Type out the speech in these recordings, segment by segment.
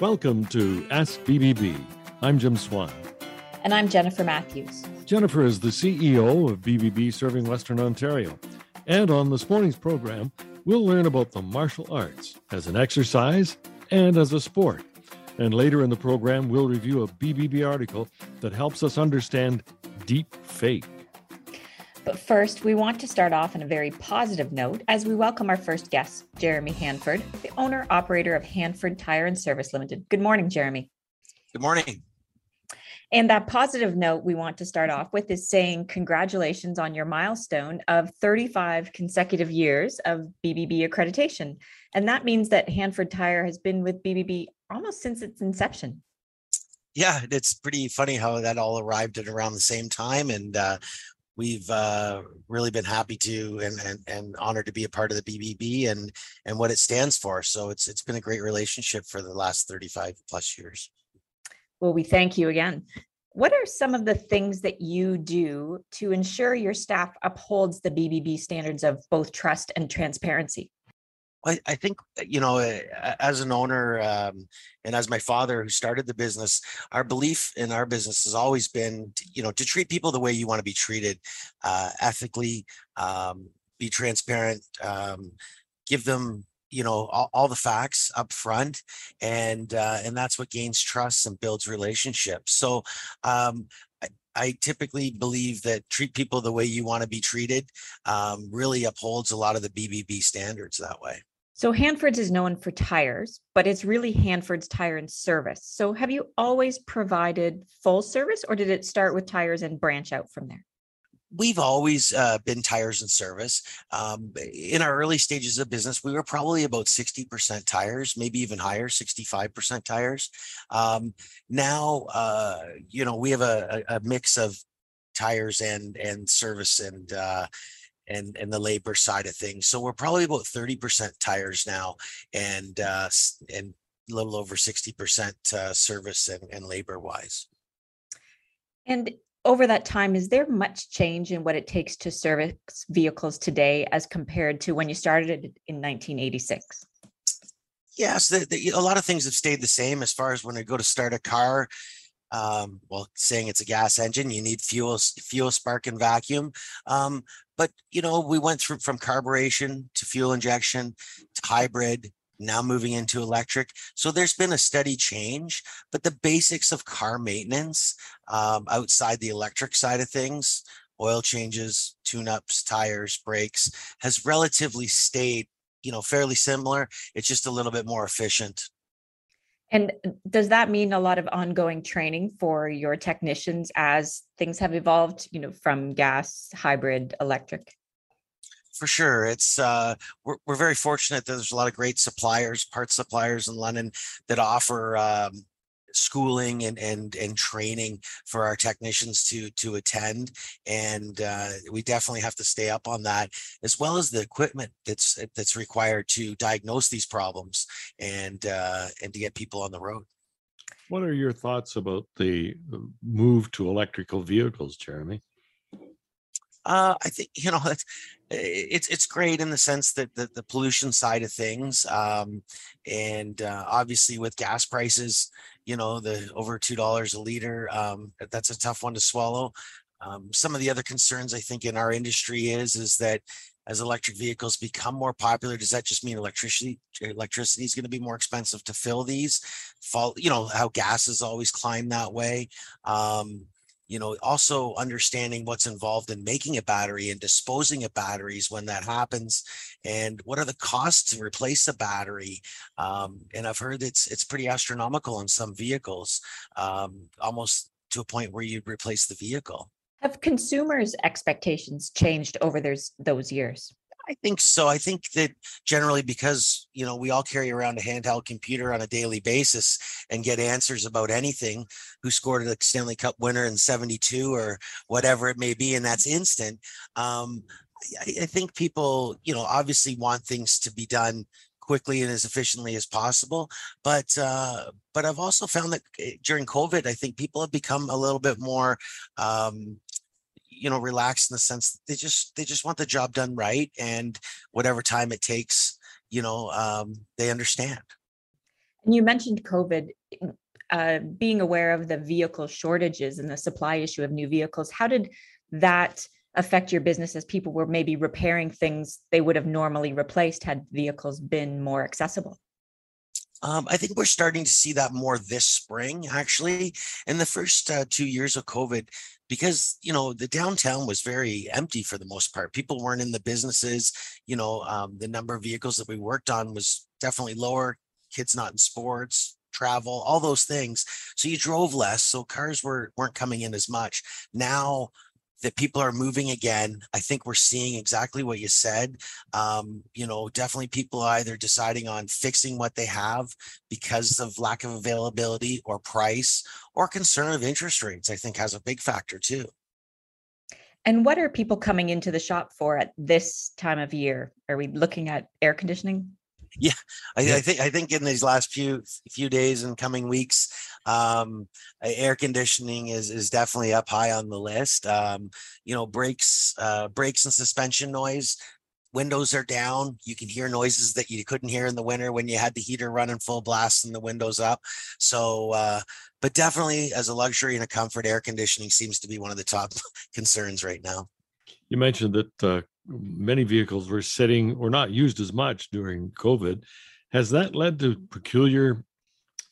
Welcome to Ask BBB. I'm Jim Swan. And I'm Jennifer Matthews. Jennifer is the CEO of BBB Serving Western Ontario. And on this morning's program, we'll learn about the martial arts as an exercise and as a sport. And later in the program, we'll review a BBB article that helps us understand deep fake. But first, we want to start off on a very positive note as we welcome our first guest, Jeremy Hanford, the owner operator of Hanford Tire and Service Limited. Good morning, Jeremy. Good morning. And that positive note we want to start off with is saying congratulations on your milestone of 35 consecutive years of BBB accreditation. And that means that Hanford Tire has been with BBB almost since its inception. Yeah, it's pretty funny how that all arrived at around the same time. And uh, we've uh, really been happy to and, and and honored to be a part of the BBB and and what it stands for. So it's it's been a great relationship for the last 35 plus years. Well, we thank you again. What are some of the things that you do to ensure your staff upholds the BBB standards of both trust and transparency? I, I think uh, you know as an owner um, and as my father who started the business our belief in our business has always been to, you know to treat people the way you want to be treated uh, ethically um, be transparent um, give them you know all, all, the facts up front and uh, and that's what gains trust and builds relationships so um, I typically believe that treat people the way you want to be treated um, really upholds a lot of the BBB standards that way. So Hanford's is known for tires, but it's really Hanford's Tire and Service. So have you always provided full service or did it start with tires and branch out from there? We've always uh, been tires and service. Um, in our early stages of business, we were probably about 60% tires, maybe even higher, 65% tires. Um, now, uh, you know, we have a, a, mix of tires and and service and uh, and and the labor side of things. So we're probably about 30% tires now and uh and a little over 60% uh, service and, and labor wise. And over that time, is there much change in what it takes to service vehicles today as compared to when you started in 1986? Yes, the, the, a lot of things have stayed the same as far as when I go to start a car um, well, saying it's a gas engine, you need fuel, fuel, spark, and vacuum. Um, but you know, we went through from carburation to fuel injection to hybrid, now moving into electric. So there's been a steady change, but the basics of car maintenance um, outside the electric side of things, oil changes, tune-ups, tires, brakes, has relatively stayed, you know, fairly similar. It's just a little bit more efficient. And does that mean a lot of ongoing training for your technicians as things have evolved, you know, from gas, hybrid, electric? For sure. It's uh we're we're very fortunate that there's a lot of great suppliers, parts suppliers in London that offer um schooling and and and training for our technicians to to attend and uh, we definitely have to stay up on that as well as the equipment that's that's required to diagnose these problems and uh, and to get people on the road. What are your thoughts about the uh, move to electrical vehicles jeremy uh, I think you know it's it's it's great in the sense that the, the pollution side of things, um, and uh, obviously with gas prices, you know the over two dollars a liter, um, that's a tough one to swallow. Um, some of the other concerns I think in our industry is is that as electric vehicles become more popular, does that just mean electricity electricity is going to be more expensive to fill these? Fall, you know how gas has always climbed that way. Um, you know also understanding what's involved in making a battery and disposing of batteries when that happens and what are the costs to replace a battery um, and i've heard it's it's pretty astronomical in some vehicles um, almost to a point where you'd replace the vehicle. Have consumers expectations changed over those those years I think so. I think that generally because, you know, we all carry around a handheld computer on a daily basis and get answers about anything, who scored a Stanley Cup winner in 72 or whatever it may be, and that's instant. Um, I, I think people, you know, obviously want things to be done quickly and as efficiently as possible. But uh, but I've also found that eh, during COVID, I think people have become a little bit more um, you know relaxed in the sense they just they just want the job done right and whatever time it takes you know um, they understand And you mentioned COVID. Uh, being aware of the vehicle shortages and the supply issue of new vehicles, how did that affect your business as people were maybe repairing things they would have normally replaced had vehicles been more accessible? Um, I think we're starting to see that more this spring, actually. In the first uh, two years of COVID, because you know the downtown was very empty for the most part. People weren't in the businesses. You know, um, the number of vehicles that we worked on was definitely lower. Kids not in sports, travel, all those things. So you drove less, so cars were weren't coming in as much. Now that people are moving again. I think we're seeing exactly what you said. Um, you know, definitely people either deciding on fixing what they have because of lack of availability or price or concern of interest rates, I think has a big factor too. And what are people coming into the shop for at this time of year? Are we looking at air conditioning? Yeah, I, I, think I think in these last few few days and coming weeks, um, air conditioning is is definitely up high on the list. Um, you know, brakes, uh, brakes and suspension noise. Windows are down. You can hear noises that you couldn't hear in the winter when you had the heater running full blast and the windows up. So, uh, but definitely as a luxury and a comfort, air conditioning seems to be one of the top concerns right now. You mentioned that uh, many vehicles were sitting or not used as much during COVID. Has that led to peculiar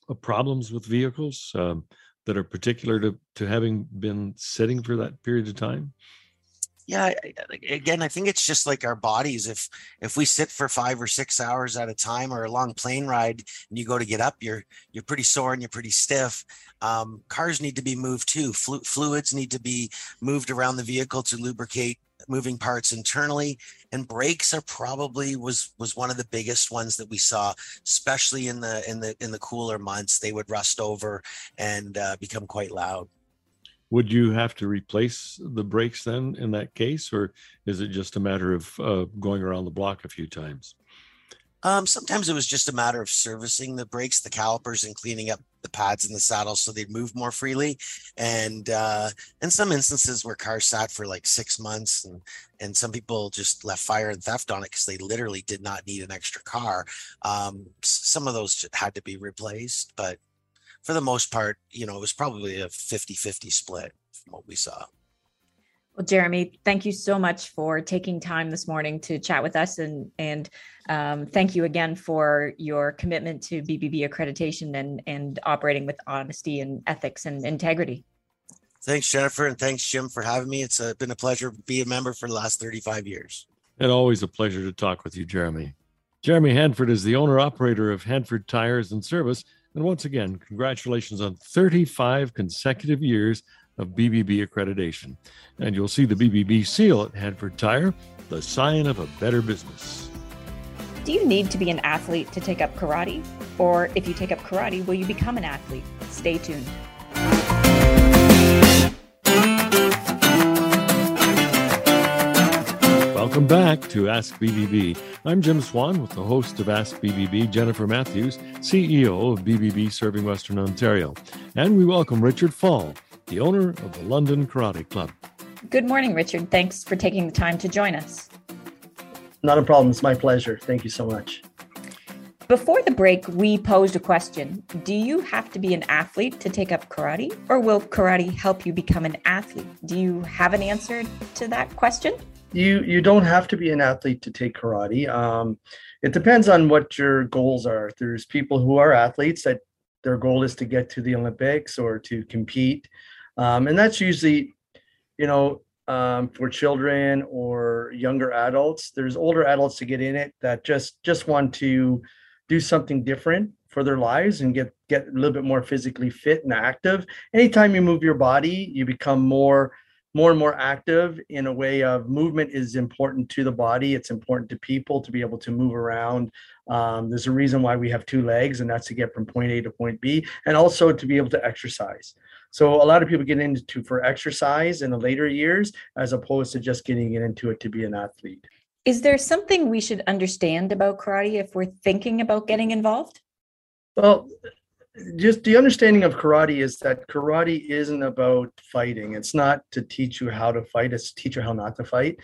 uh, problems with vehicles um, that are particular to, to having been sitting for that period of time? yeah again i think it's just like our bodies if if we sit for five or six hours at a time or a long plane ride and you go to get up you're you're pretty sore and you're pretty stiff um, cars need to be moved too Flu- fluids need to be moved around the vehicle to lubricate moving parts internally and brakes are probably was was one of the biggest ones that we saw especially in the in the in the cooler months. They would rust over and uh, become quite loud. Would you have to replace the brakes then in that case or is it just a matter of uh, going around the block a few times? Um, sometimes it was just a matter of servicing the brakes, the calipers, and cleaning up the pads in the saddle so they'd move more freely. And uh, in some instances where cars sat for like six months, and and some people just left fire and theft on it because they literally did not need an extra car. Um, some of those had to be replaced, but for the most part, you know, it was probably a 50-50 split from what we saw. Well, Jeremy, thank you so much for taking time this morning to chat with us, and and um, thank you again for your commitment to BBB accreditation and and operating with honesty and ethics and integrity. Thanks, Jennifer, and thanks, Jim, for having me. It's uh, been a pleasure to be a member for the last 35 years. And always a pleasure to talk with you, Jeremy. Jeremy Hanford is the owner operator of Hanford Tires and Service. And once again, congratulations on 35 consecutive years of BBB accreditation. And you'll see the BBB seal at Hanford Tire, the sign of a better business. Do you need to be an athlete to take up karate? Or if you take up karate, will you become an athlete? Stay tuned. Welcome back to Ask BBB. I'm Jim Swan with the host of Ask BBB, Jennifer Matthews, CEO of BBB Serving Western Ontario. And we welcome Richard Fall, the owner of the London Karate Club. Good morning, Richard. Thanks for taking the time to join us. Not a problem. It's my pleasure. Thank you so much. Before the break, we posed a question Do you have to be an athlete to take up karate, or will karate help you become an athlete? Do you have an answer to that question? You you don't have to be an athlete to take karate. Um, it depends on what your goals are. There's people who are athletes that their goal is to get to the Olympics or to compete. Um, and that's usually, you know, um, for children or younger adults. There's older adults to get in it that just just want to do something different for their lives and get get a little bit more physically fit and active. Anytime you move your body, you become more more and more active in a way of movement is important to the body. It's important to people to be able to move around. Um, there's a reason why we have two legs, and that's to get from point A to point B, and also to be able to exercise. So a lot of people get into for exercise in the later years as opposed to just getting into it to be an athlete. Is there something we should understand about karate if we're thinking about getting involved? Well, just the understanding of karate is that karate isn't about fighting. It's not to teach you how to fight, it's to teach you how not to fight.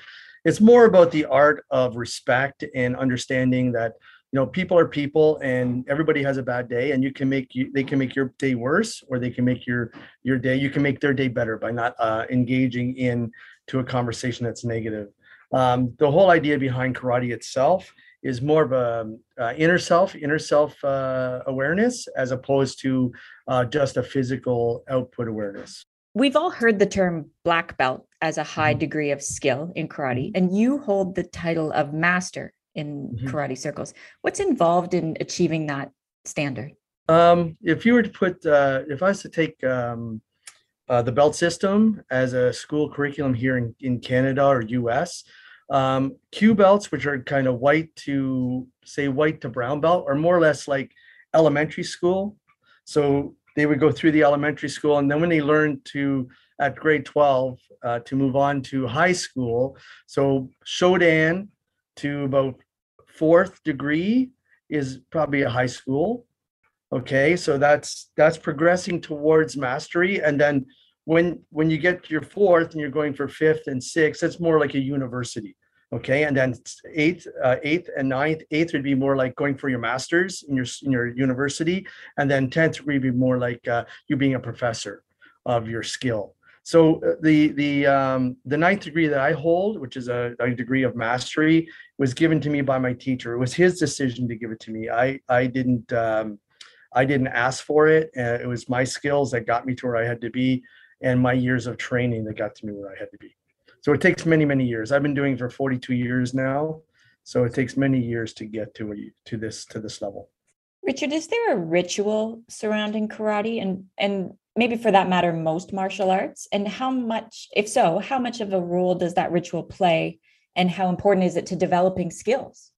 It's more about the art of respect and understanding that you know people are people and everybody has a bad day and you can make you they can make your day worse or they can make your your day you can make their day better by not uh, engaging in to a conversation that's negative. Um, the whole idea behind karate itself is more of a uh, inner self inner self uh, awareness as opposed to uh, just a physical output awareness. We've all heard the term black belt as a high mm-hmm. degree of skill in karate and you hold the title of master in mm-hmm. karate circles. What's involved in achieving that standard? Um, if you were to put, uh, if I was to take um, uh, the belt system as a school curriculum here in, in Canada or US, um, Kyu belts, which are kind of white to say white to brown belt, are more or less like elementary school. So they would go through the elementary school, and then when they learn to at grade 12 uh, to move on to high school, so Shodan to about fourth degree is probably a high school. Okay so that's that's progressing towards mastery. And then when when you get your fourth and you're going for fifth and sixth it's more like a university. Okay and then eighth uh, eighth and ninth eighth would be more like going for your masters in your in your university. And then 10th would be more like uh, you being a professor of your skill so uh, the the um, the ninth degree that I hold, which is a, a, degree of mastery, was given to me by my teacher. It was his decision to give it to me. I I didn't um, I didn't ask for it. Uh, it was my skills that got me to where I had to be, and my years of training that got to me where I had to be. So it takes many many years. I've been doing it for 42 years now. So it takes many years to get to to this to this level. Richard, is there a ritual surrounding karate and and maybe for that matter most martial arts? And how much if so how much of a role does that ritual play? And how important is it to developing skills?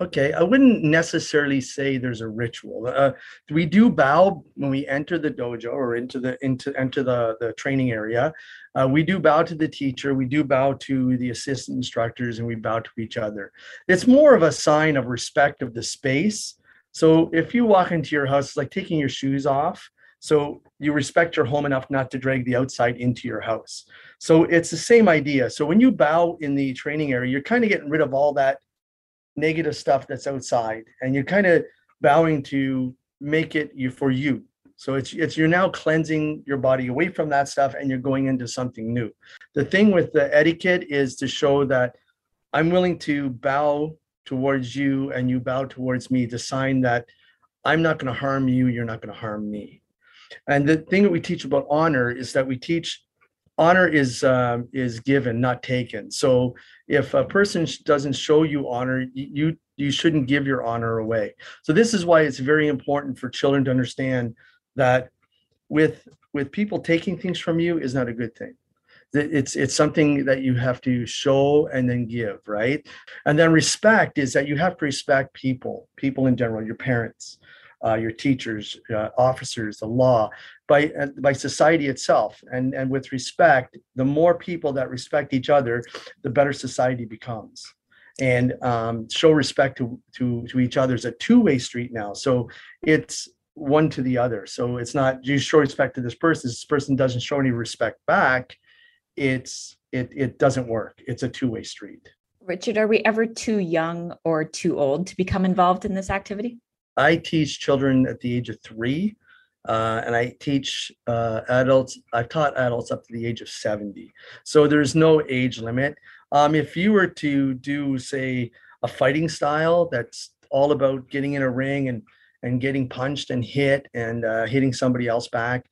Okay i wouldn't necessarily say there's a ritual. Uh, we do bow when we enter the dojo or into the into enter the the training area. Uh, we do bow to the teacher we do bow to the assistant instructors and we bow to each other. It's more of a sign of respect of the space. So if you walk into your house it's like taking your shoes off so you respect your home enough not to drag the outside into your house. So it's the same idea. So when you bow in the training area, you're kind of getting rid of all that negative stuff that's outside and you're kind of bowing to make it you for you. So it's it's you're now cleansing your body away from that stuff and you're going into something new. The thing with the etiquette is to show that I'm willing to bow towards you and you bow towards me to sign that I'm not going to harm you, you're not going to harm me. And the thing that we teach about honor is that we teach honor is um, is given, not taken. So if a person doesn't show you honor, you you shouldn't give your honor away. So this is why it's very important for children to understand that with with people taking things from you is not a good thing it's it's something that you have to show and then give right and then respect is that you have to respect people people in general your parents uh, your teachers, uh, officers, the law, by uh, by society itself. And and with respect, the more people that respect each other, the better society becomes. And um, show respect to to to each other is a two way street now. So it's one to the other. So it's not you show respect to this person. This person doesn't show any respect back. It's it it doesn't work. It's a two way street. Richard, are we ever too young or too old to become involved in this activity? I teach children at the age of three, uh, and I teach uh, adults. I've taught adults up to the age of 70. So there's no age limit. Um, if you were to do, say, a fighting style that's all about getting in a ring and and getting punched and hit and uh, hitting somebody else back,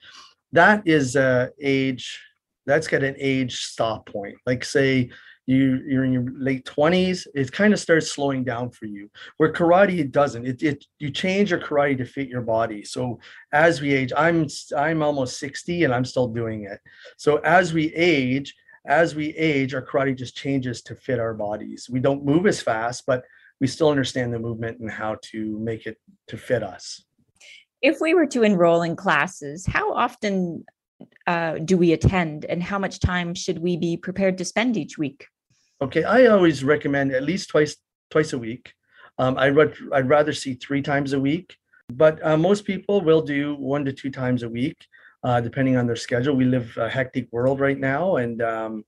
that is age. That's got an age stop point. Like say you you're in your late 20s it kind of starts slowing down for you. Where karate it doesn't it, it you change your karate to fit your body. So as we age i'm i'm almost 60 and i'm still doing it. So as we age as we age our karate just changes to fit our bodies. We don't move as fast but we still understand the movement and how to make it to fit us. If we were to enroll in classes how often uh, do we attend and how much time should we be prepared to spend each week Okay, I always recommend at least twice twice a week. Um, I would I'd rather see three times a week, but uh, most people will do one to two times a week, uh, depending on their schedule. We live a hectic world right now, and um,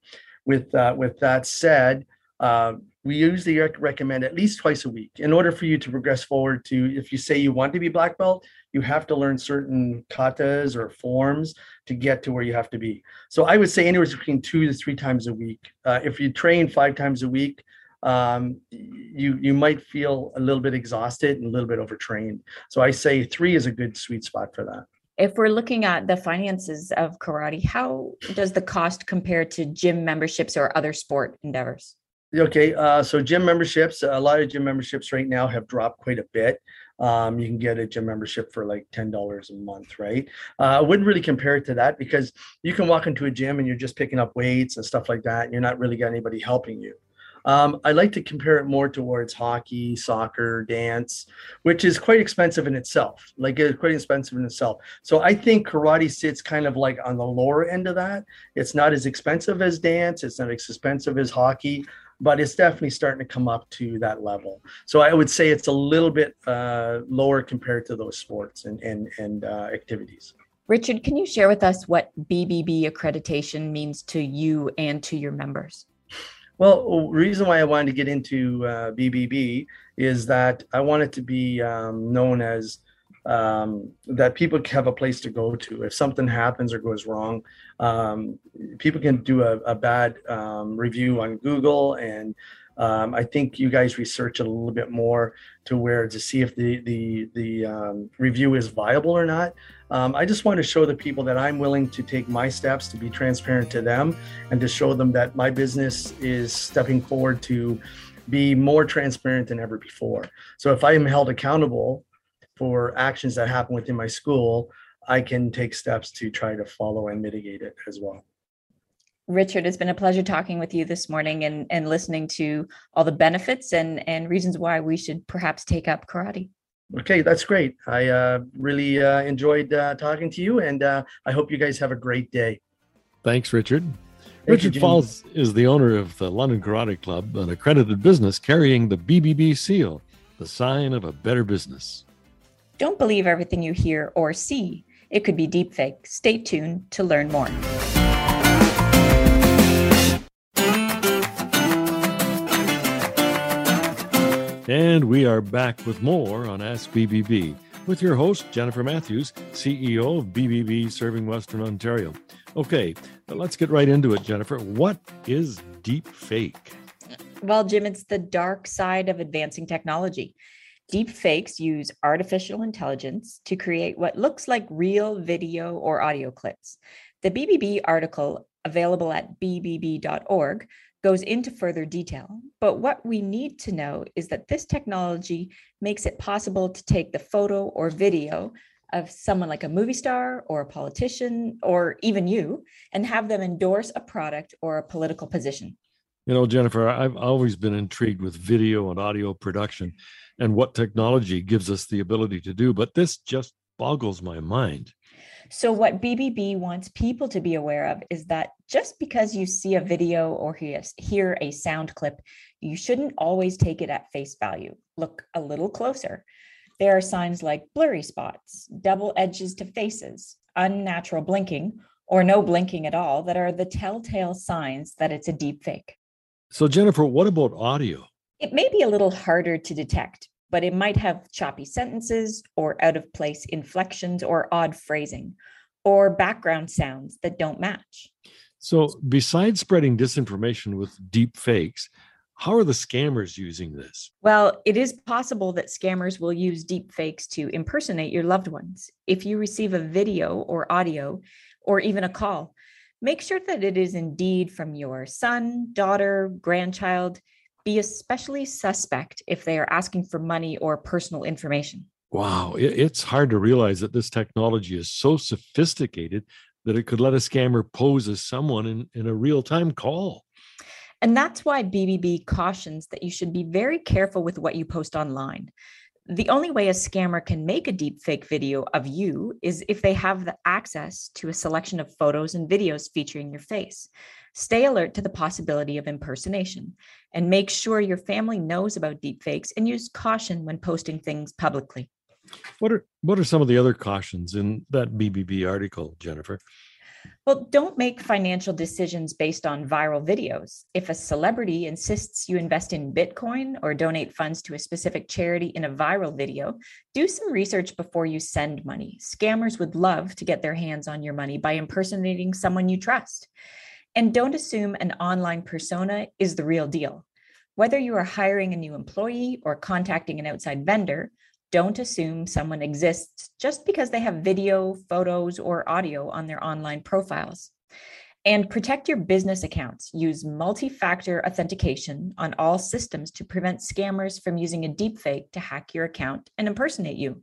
with uh, with that said, uh, we usually rec- recommend at least twice a week. In order for you to progress forward to if you say you want to be black belt you have to learn certain katas or forms to get to where you have to be. So i would say anywhere between two to three times a week. Uh, if you train five times a week um, you you might feel a little bit exhausted and a little bit overtrained. So i say three is a good sweet spot for that. If we're looking at the finances of karate how does the cost compare to gym memberships or other sport endeavors Okay, uh, so gym memberships, a lot of gym memberships right now have dropped quite a bit. Um, you can get a gym membership for like ten dollars a month, right? Uh, I wouldn't really compare it to that because you can walk into a gym and you're just picking up weights and stuff like that. And you're not really got anybody helping you. Um, I like to compare it more towards hockey, soccer, dance, which is quite expensive in itself. Like it's quite expensive in itself. So I think karate sits kind of like on the lower end of that. It's not as expensive as dance. It's not as expensive as hockey but it's definitely starting to come up to that level. So I would say it's a little bit uh, lower compared to those sports and and and uh, activities. Richard, can you share with us what BBB accreditation means to you and to your members? Well, the reason why I wanted to get into uh, BBB is that I want it to be um, known as um, that people have a place to go to if something happens or goes wrong. Um, people can do a, a bad um, review on Google, and um, I think you guys research it a little bit more to where to see if the the the um, review is viable or not. Um, I just want to show the people that I'm willing to take my steps to be transparent to them, and to show them that my business is stepping forward to be more transparent than ever before. So if I am held accountable for actions that happen within my school, I can take steps to try to follow and mitigate it as well. Richard, it's been a pleasure talking with you this morning and, and listening to all the benefits and, and reasons why we should perhaps take up karate. Okay, that's great. I uh, really uh, enjoyed uh, talking to you, and uh, I hope you guys have a great day. Thanks, Richard. Thank Richard you, Falls is the owner of the London Karate Club, an accredited business carrying the BBB seal, the sign of a better business. Don't believe everything you hear or see. It could be deepfake. Stay tuned to learn more. And we are back with more on Ask BBB with your host, Jennifer Matthews, CEO of BBB Serving Western Ontario. Okay, let's get right into it, Jennifer. What is deep fake? Well, Jim, it's the dark side of advancing technology. Deep fakes use artificial intelligence to create what looks like real video or audio clips. The BBB article, available at bbb.org, goes into further detail. But what we need to know is that this technology makes it possible to take the photo or video of someone like a movie star or a politician or even you and have them endorse a product or a political position. You know, Jennifer, I've always been intrigued with video and audio production and what technology gives us the ability to do. But this just boggles my mind. So, what BBB wants people to be aware of is that just because you see a video or hear a sound clip, you shouldn't always take it at face value. Look a little closer. There are signs like blurry spots, double edges to faces, unnatural blinking, or no blinking at all that are the telltale signs that it's a deep fake. So, Jennifer, what about audio? It may be a little harder to detect, but it might have choppy sentences or out of place inflections or odd phrasing or background sounds that don't match. So, besides spreading disinformation with deep fakes, how are the scammers using this? Well, it is possible that scammers will use deep fakes to impersonate your loved ones. If you receive a video or audio or even a call, make sure that it is indeed from your son, daughter, grandchild, be especially suspect if they are asking for money or personal information. Wow, it's hard to realize that this technology is so sophisticated that it could let a scammer pose as someone in, in a real time call. And that's why BBB cautions that you should be very careful with what you post online. The only way a scammer can make a deep fake video of you is if they have the access to a selection of photos and videos featuring your face. Stay alert to the possibility of impersonation and make sure your family knows about deepfakes and use caution when posting things publicly. What are what are some of the other cautions in that BBB article, Jennifer? Well, don't make financial decisions based on viral videos. If a celebrity insists you invest in Bitcoin or donate funds to a specific charity in a viral video, do some research before you send money. Scammers would love to get their hands on your money by impersonating someone you trust. And don't assume an online persona is the real deal. Whether you are hiring a new employee or contacting an outside vendor, don't assume someone exists just because they have video, photos, or audio on their online profiles. And protect your business accounts. Use multi factor authentication on all systems to prevent scammers from using a deepfake to hack your account and impersonate you.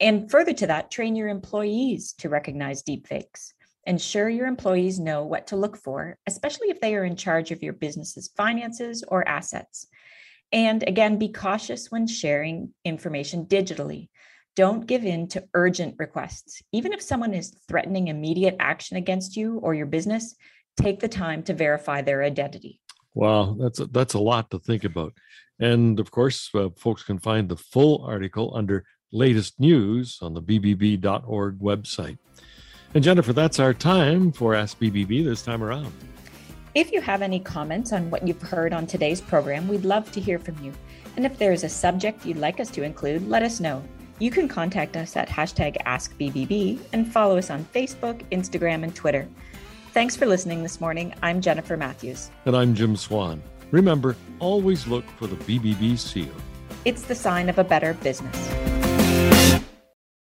And further to that, train your employees to recognize deepfakes. Ensure your employees know what to look for, especially if they are in charge of your business's finances or assets. And again, be cautious when sharing information digitally. Don't give in to urgent requests. Even if someone is threatening immediate action against you or your business, take the time to verify their identity. Wow, that's a, that's a lot to think about. And of course, uh, folks can find the full article under latest news on the bbb.org website. And Jennifer, that's our time for Ask BBB this time around. If you have any comments on what you've heard on today's program, we'd love to hear from you. And if there is a subject you'd like us to include, let us know. You can contact us at hashtag AskBBB and follow us on Facebook, Instagram, and Twitter. Thanks for listening this morning. I'm Jennifer Matthews. And I'm Jim Swan. Remember, always look for the BBB seal. It's the sign of a better business.